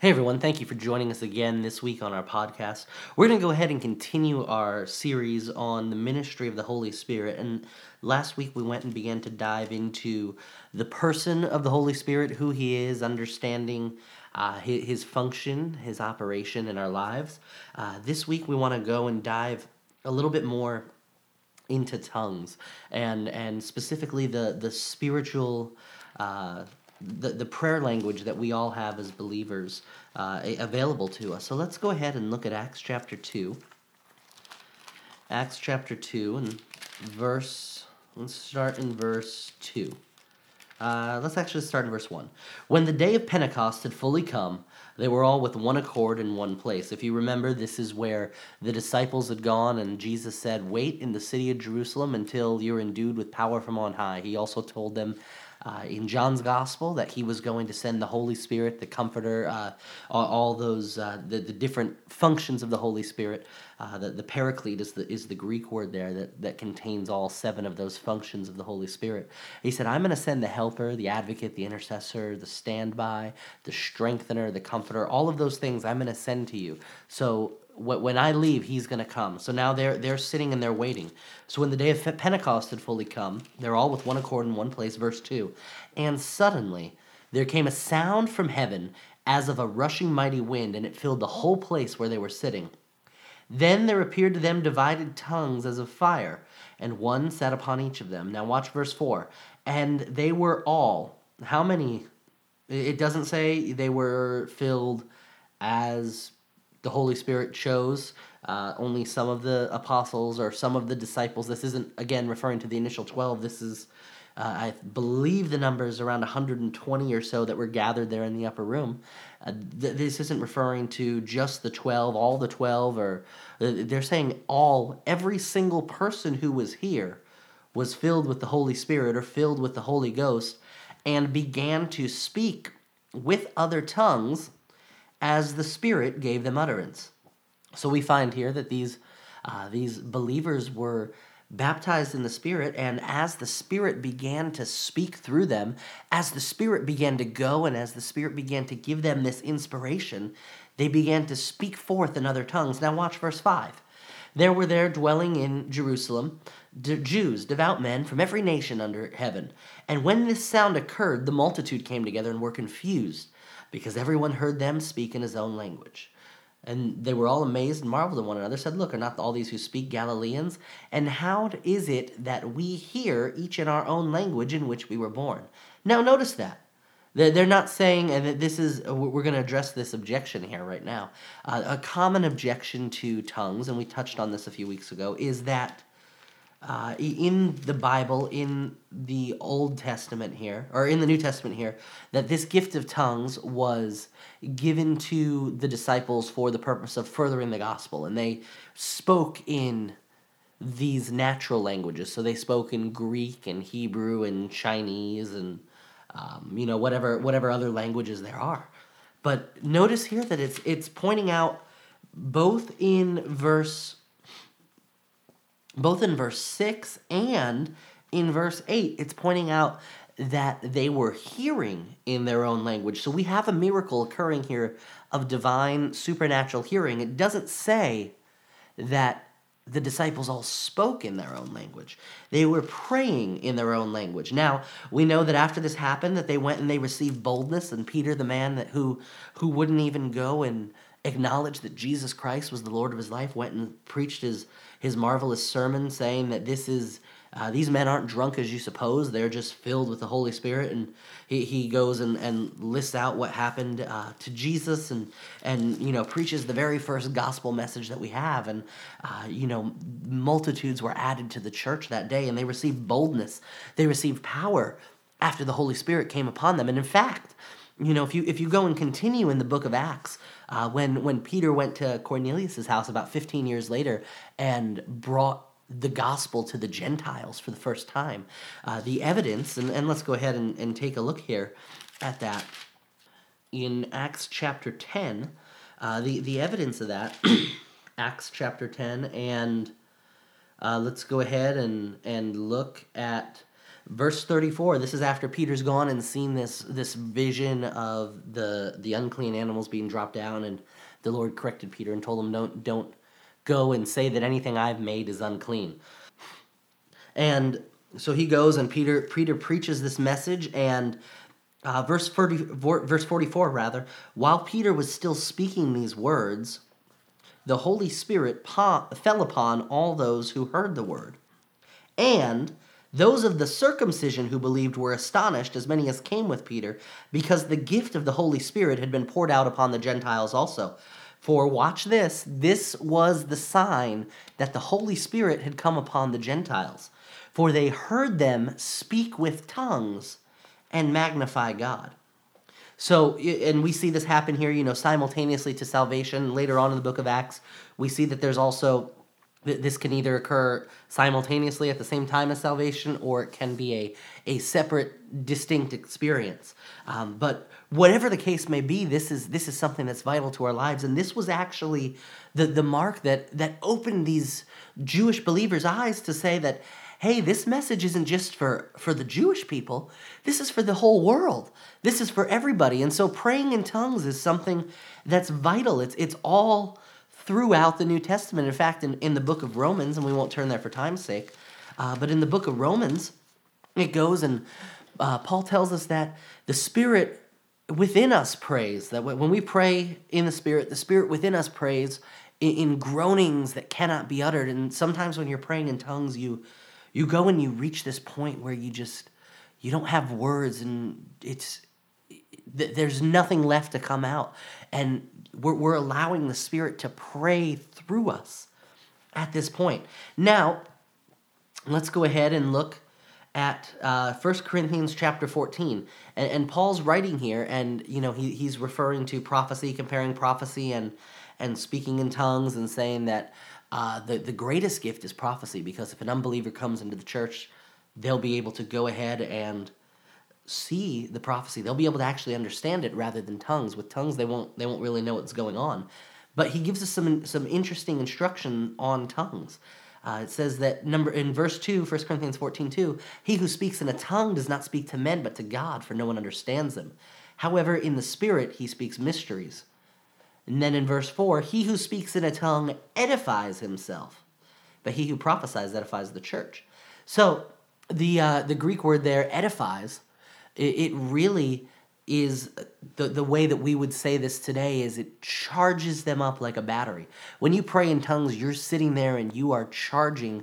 Hey everyone, thank you for joining us again this week on our podcast. We're going to go ahead and continue our series on the ministry of the Holy Spirit. And last week we went and began to dive into the person of the Holy Spirit, who he is, understanding uh, his, function, his operation in our lives. Uh, this week we want to go and dive a little bit more into tongues and and specifically the the spiritual uh, the, the prayer language that we all have as believers uh, available to us. So let's go ahead and look at Acts chapter 2. Acts chapter 2 and verse, let's start in verse 2. Uh, let's actually start in verse 1. When the day of Pentecost had fully come, they were all with one accord in one place. If you remember, this is where the disciples had gone, and Jesus said, Wait in the city of Jerusalem until you're endued with power from on high. He also told them uh, in John's gospel that he was going to send the Holy Spirit, the Comforter, uh, all, those uh, the, the different functions of the Holy Spirit. Uh, the, the Paraclete is the is the Greek word there that, that contains all seven of those functions of the Holy Spirit. He said, "I'm going to send the Helper, the Advocate, the Intercessor, the Standby, the Strengthener, the Comforter. All of those things I'm going to send to you. So when I leave, he's going to come. So now they're they're sitting and they're waiting. So when the day of Pentecost had fully come, they're all with one accord in one place. Verse two, and suddenly there came a sound from heaven as of a rushing mighty wind, and it filled the whole place where they were sitting. Then there appeared to them divided tongues as of fire, and one sat upon each of them. Now watch verse four, and they were all how many? It doesn't say they were filled as the Holy Spirit chose uh, only some of the apostles or some of the disciples. This isn't, again, referring to the initial 12. This is, uh, I believe the number is around 120 or so that were gathered there in the upper room. Uh, th- this isn't referring to just the 12, all the 12, or uh, they're saying all, every single person who was here was filled with the Holy Spirit or filled with the Holy Ghost and began to speak with other tongues as the Spirit gave them utterance. So we find here that these uh, these believers were baptized in the Spirit, and as the Spirit began to speak through them, as the Spirit began to go, and as the Spirit began to give them this inspiration, they began to speak forth in other tongues. Now, watch verse 5. There were there dwelling in Jerusalem Jews, devout men from every nation under heaven. And when this sound occurred, the multitude came together and were confused because everyone heard them speak in his own language. And they were all amazed and marveled at one another, said, Look, are not all these who speak Galileans? And how is it that we hear each in our own language in which we were born? Now, notice that. They're not saying, and this is, we're going to address this objection here right now. Uh, a common objection to tongues, and we touched on this a few weeks ago, is that uh, in the Bible, in the Old Testament here, or in the New Testament here, that this gift of tongues was given to the disciples for the purpose of furthering the gospel. And they spoke in these natural languages. So they spoke in Greek and Hebrew and Chinese and, um, you know, whatever, whatever other languages there are. But notice here that it's, it's pointing out both in verse both in verse 6 and in verse 8, it's pointing out that they were hearing in their own language. So we have a miracle occurring here of divine supernatural hearing. It doesn't say that the disciples all spoke in their own language. They were praying in their own language. Now, we know that after this happened that they went and they received boldness and Peter the man that who who wouldn't even go and acknowledge that Jesus Christ was the Lord of his life went and preached his his marvelous sermon saying that this is uh, these men aren't drunk as you suppose. They're just filled with the Holy Spirit. And he, he goes and, and lists out what happened uh, to Jesus and, and, you know, preaches the very first gospel message that we have. And, uh, you know, multitudes were added to the church that day and they received boldness. They received power after the Holy Spirit came upon them. And in fact, you know, if you if you go and continue in the book of Acts, uh, when when Peter went to Cornelius's house about 15 years later and brought the gospel to the Gentiles for the first time, uh, the evidence, and, and let's go ahead and, and take a look here at that in Acts chapter 10. Uh, the the evidence of that, Acts chapter 10, and uh, let's go ahead and and look at verse 34 this is after peter's gone and seen this this vision of the the unclean animals being dropped down and the lord corrected peter and told him don't don't go and say that anything i've made is unclean. And so he goes and peter peter preaches this message and uh, verse 30, verse 44 rather while peter was still speaking these words the holy spirit po- fell upon all those who heard the word. And those of the circumcision who believed were astonished, as many as came with Peter, because the gift of the Holy Spirit had been poured out upon the Gentiles also. For watch this, this was the sign that the Holy Spirit had come upon the Gentiles. For they heard them speak with tongues and magnify God. So, and we see this happen here, you know, simultaneously to salvation. Later on in the book of Acts, we see that there's also this can either occur simultaneously at the same time as salvation or it can be a, a separate distinct experience. Um, but whatever the case may be this is this is something that's vital to our lives. And this was actually the, the mark that that opened these jewish believers eyes to say that hey this message isn't just for for the jewish people. This is for the whole world. This is for everybody. And so praying in tongues is something that's vital. It's it's all throughout the New Testament. In fact, in, in the book of Romans, and we won't turn there for time's sake, uh, but in the book of Romans, it goes and uh, Paul tells us that the Spirit within us prays, that when we pray in the Spirit, the Spirit within us prays in, in groanings that cannot be uttered. And sometimes when you're praying in tongues, you you go and you reach this point where you just you don't have words and it's there's nothing left to come out and we're, we're allowing the Spirit to pray through us at this point. Now, let's go ahead and look at uh, 1 Corinthians chapter 14. And, and, Paul's writing here, and you know he, he's referring to prophecy, comparing prophecy and, and speaking in tongues, and saying that uh, the, the greatest gift is prophecy, because if an unbeliever comes into the church, they'll be able to go ahead and see the prophecy. They'll be able to actually understand it rather than tongues. With tongues, they won't they won't really know what's going on. But he gives us some some interesting instruction on tongues. Uh, it says that number in verse 2 1 corinthians 14 2 he who speaks in a tongue does not speak to men but to god for no one understands them however in the spirit he speaks mysteries and then in verse 4 he who speaks in a tongue edifies himself but he who prophesies edifies the church so the uh, the greek word there edifies it, it really is the, the way that we would say this today is it charges them up like a battery. When you pray in tongues, you're sitting there and you are charging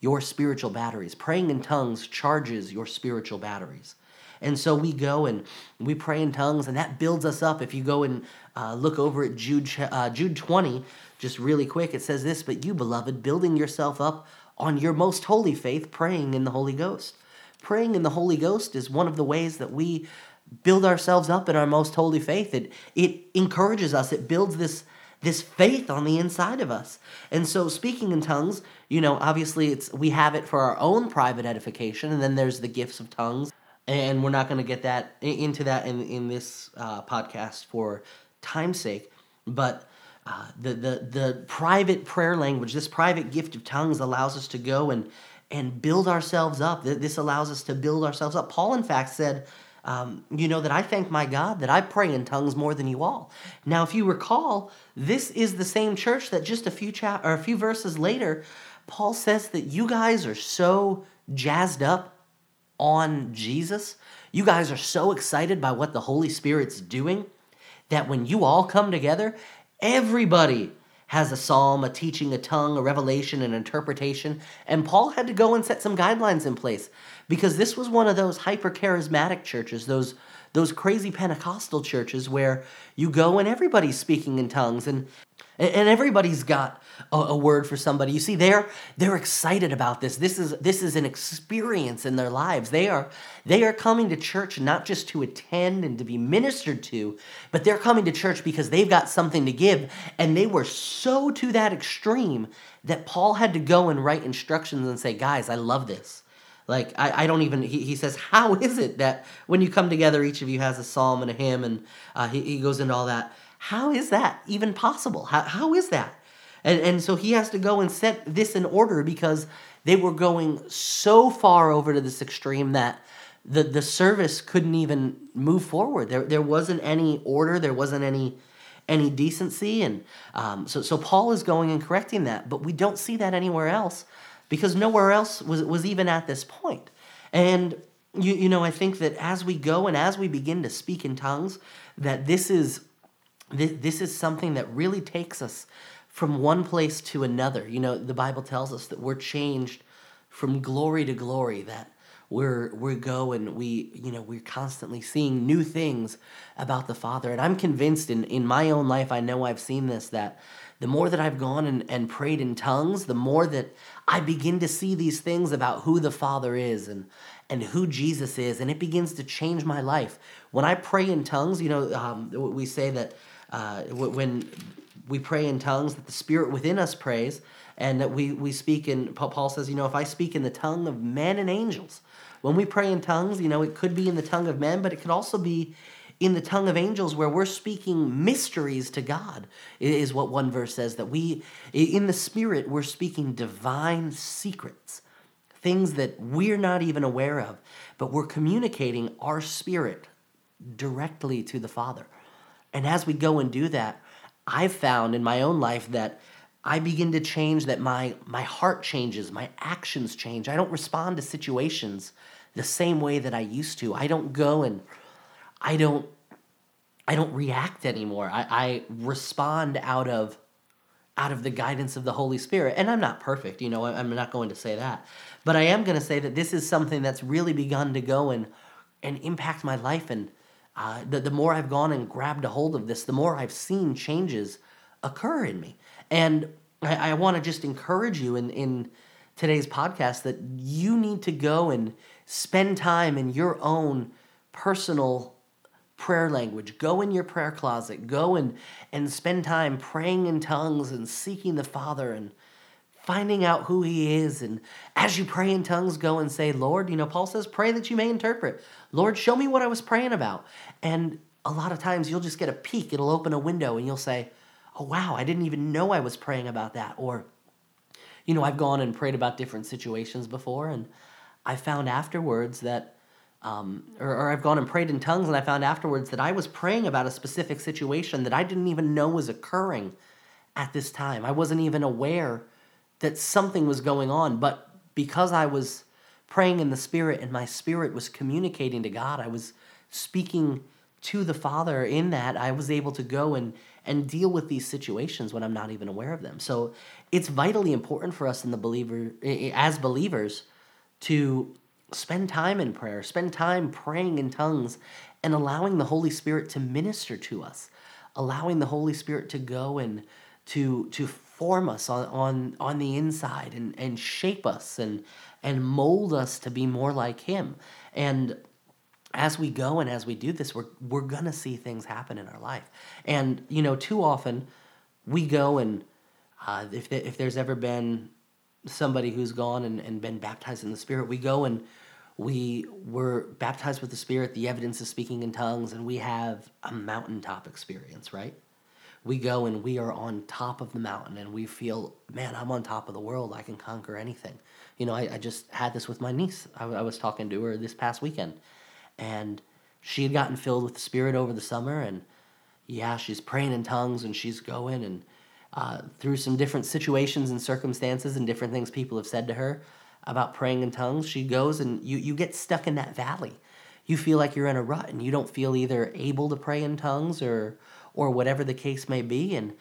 your spiritual batteries. Praying in tongues charges your spiritual batteries. And so we go and we pray in tongues, and that builds us up. If you go and uh, look over at Jude, uh, Jude 20, just really quick, it says this But you, beloved, building yourself up on your most holy faith, praying in the Holy Ghost praying in the Holy Ghost is one of the ways that we build ourselves up in our most holy faith. It it encourages us. It builds this this faith on the inside of us. And so speaking in tongues, you know, obviously it's we have it for our own private edification and then there's the gifts of tongues. And we're not going to get that into that in in this uh, podcast for time's sake, but uh, the, the the private prayer language, this private gift of tongues allows us to go and and build ourselves up. This allows us to build ourselves up. Paul, in fact, said, um, you know, that I thank my God that I pray in tongues more than you all. Now, if you recall, this is the same church that just a few chap or a few verses later, Paul says that you guys are so jazzed up on Jesus. You guys are so excited by what the Holy Spirit's doing that when you all come together, everybody has a psalm, a teaching, a tongue, a revelation, an interpretation. And Paul had to go and set some guidelines in place because this was one of those hyper charismatic churches, those those crazy Pentecostal churches where you go and everybody's speaking in tongues and and everybody's got a, word for somebody. You see, they're they're excited about this. This is this is an experience in their lives. They are they are coming to church not just to attend and to be ministered to, but they're coming to church because they've got something to give. And they were so to that extreme that Paul had to go and write instructions and say, guys, I love this. Like I, I don't even he, he says, How is it that when you come together each of you has a psalm and a hymn and uh, he, he goes into all that. How is that even possible? How, how is that? And, and so he has to go and set this in order because they were going so far over to this extreme that the, the service couldn't even move forward. There, there wasn't any order, there wasn't any any decency. And um, so, so Paul is going and correcting that, but we don't see that anywhere else because nowhere else was, was even at this point. And you, you know, I think that as we go and as we begin to speak in tongues, that this is this, this is something that really takes us from one place to another. You know, the Bible tells us that we're changed from glory to glory, that we're we go and we you know we're constantly seeing new things about the father and i'm convinced in in my own life i know i've seen this that the more that i've gone and, and prayed in tongues the more that i begin to see these things about who the father is and and who jesus is and it begins to change my life when i pray in tongues you know um, we say that uh, when we pray in tongues that the spirit within us prays and that we, we speak in paul says you know if i speak in the tongue of men and angels when we pray in tongues, you know, it could be in the tongue of men, but it could also be in the tongue of angels where we're speaking mysteries to God, is what one verse says. That we, in the Spirit, we're speaking divine secrets, things that we're not even aware of, but we're communicating our spirit directly to the Father. And as we go and do that, I've found in my own life that I begin to change, that my, my heart changes, my actions change. I don't respond to situations the same way that I used to. I don't go and I don't I don't react anymore. I, I respond out of out of the guidance of the Holy Spirit. And I'm not perfect, you know, I'm not going to say that. But I am going to say that this is something that's really begun to go and and impact my life and uh, the, the more I've gone and grabbed a hold of this, the more I've seen changes occur in me. And I, I want to just encourage you in, in today's podcast that you need to go and Spend time in your own personal prayer language. Go in your prayer closet. Go and, and spend time praying in tongues and seeking the Father and finding out who He is. And as you pray in tongues, go and say, Lord, you know, Paul says, pray that you may interpret. Lord, show me what I was praying about. And a lot of times you'll just get a peek, it'll open a window, and you'll say, Oh, wow, I didn't even know I was praying about that. Or, you know, I've gone and prayed about different situations before, and I found afterwards that, um, or, or I've gone and prayed in tongues, and I found afterwards that I was praying about a specific situation that I didn't even know was occurring at this time. I wasn't even aware that something was going on, but because I was praying in the Spirit and my spirit was communicating to God, I was speaking to the Father in that, I was able to go and, and deal with these situations when I'm not even aware of them. So it's vitally important for us in the believer as believers to spend time in prayer, spend time praying in tongues, and allowing the Holy Spirit to minister to us, allowing the Holy Spirit to go and to to form us on on, on the inside and, and shape us and and mold us to be more like him. And as we go and as we do this, we're we're gonna see things happen in our life. And you know, too often we go and uh, if if there's ever been somebody who's gone and, and been baptized in the Spirit. We go and we were baptized with the Spirit, the evidence of speaking in tongues, and we have a mountaintop experience, right? We go and we are on top of the mountain and we feel, man, I'm on top of the world. I can conquer anything. You know, I, I just had this with my niece. I, I was talking to her this past weekend, and she had gotten filled with the Spirit over the summer, and yeah, she's praying in tongues and she's going and uh, through some different situations and circumstances and different things people have said to her about praying in tongues, she goes and you, you get stuck in that valley. You feel like you're in a rut and you don't feel either able to pray in tongues or or whatever the case may be and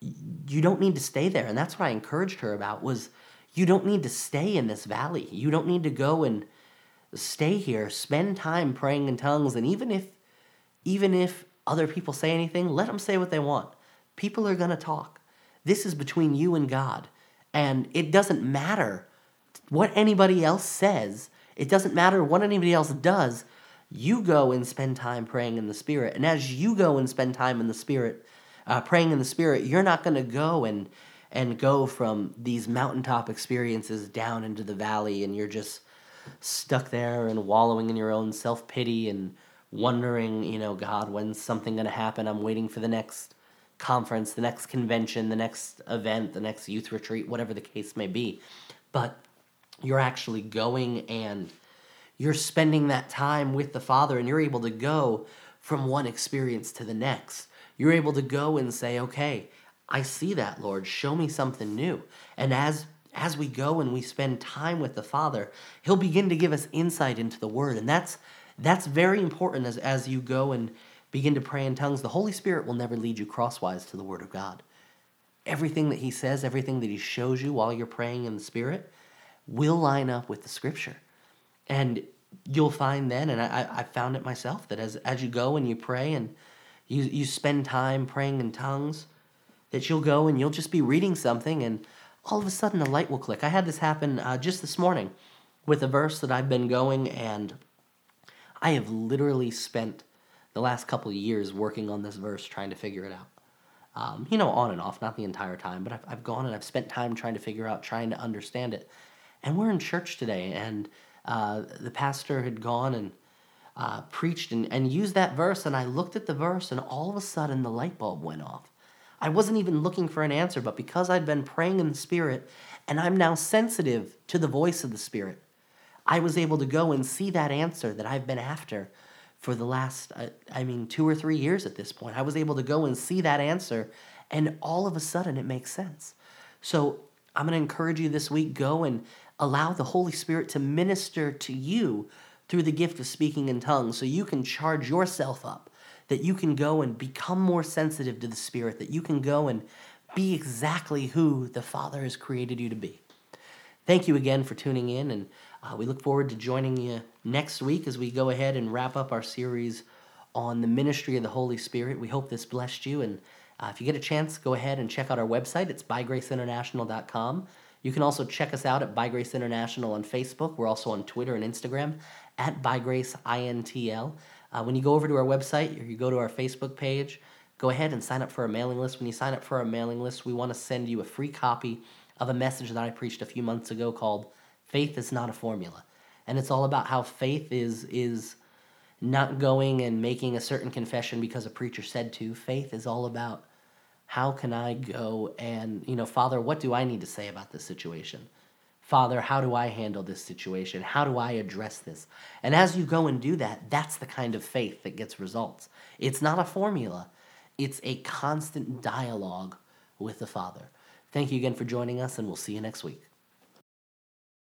you don't need to stay there and that's what I encouraged her about was you don't need to stay in this valley. You don't need to go and stay here. Spend time praying in tongues and even if even if other people say anything, let them say what they want. People are going to talk. This is between you and God. And it doesn't matter what anybody else says, it doesn't matter what anybody else does. You go and spend time praying in the Spirit. And as you go and spend time in the Spirit, uh, praying in the Spirit, you're not going to go and and go from these mountaintop experiences down into the valley and you're just stuck there and wallowing in your own self-pity and wondering you know god when's something going to happen i'm waiting for the next conference, the next convention, the next event, the next youth retreat, whatever the case may be. But you're actually going and you're spending that time with the Father and you're able to go from one experience to the next. You're able to go and say, okay, I see that, Lord. Show me something new. And as as we go and we spend time with the Father, He'll begin to give us insight into the Word. And that's that's very important as, as you go and begin to pray in tongues. The Holy Spirit will never lead you crosswise to the Word of God. Everything that He says, everything that He shows you while you're praying in the Spirit, will line up with the Scripture. And you'll find then, and I, I found it myself, that as, as you go and you pray and you, you spend time praying in tongues, that you'll go and you'll just be reading something and all of a sudden a light will click. I had this happen uh, just this morning with a verse that I've been going and I have literally spent the last couple of years working on this verse trying to figure it out. Um, you know, on and off, not the entire time, but I've, I've gone and I've spent time trying to figure out, trying to understand it. And we're in church today, and uh, the pastor had gone and uh, preached and, and used that verse, and I looked at the verse, and all of a sudden the light bulb went off. I wasn't even looking for an answer, but because I'd been praying in the Spirit, and I'm now sensitive to the voice of the Spirit, I was able to go and see that answer that I've been after for the last, uh, I mean, two or three years at this point. I was able to go and see that answer, and all of a sudden it makes sense. So I'm going to encourage you this week go and allow the Holy Spirit to minister to you through the gift of speaking in tongues so you can charge yourself up, that you can go and become more sensitive to the Spirit, that you can go and be exactly who the Father has created you to be. Thank you again for tuning in, and uh, we look forward to joining you next week as we go ahead and wrap up our series on the ministry of the Holy Spirit. We hope this blessed you, and uh, if you get a chance, go ahead and check out our website. It's bygraceinternational.com. You can also check us out at By Grace International on Facebook. We're also on Twitter and Instagram at ByGraceINTL. Uh, when you go over to our website or you go to our Facebook page, go ahead and sign up for our mailing list. When you sign up for our mailing list, we want to send you a free copy of a message that I preached a few months ago called Faith is Not a Formula. And it's all about how faith is is not going and making a certain confession because a preacher said to. Faith is all about how can I go and, you know, Father, what do I need to say about this situation? Father, how do I handle this situation? How do I address this? And as you go and do that, that's the kind of faith that gets results. It's not a formula, it's a constant dialogue with the Father. Thank you again for joining us, and we'll see you next week.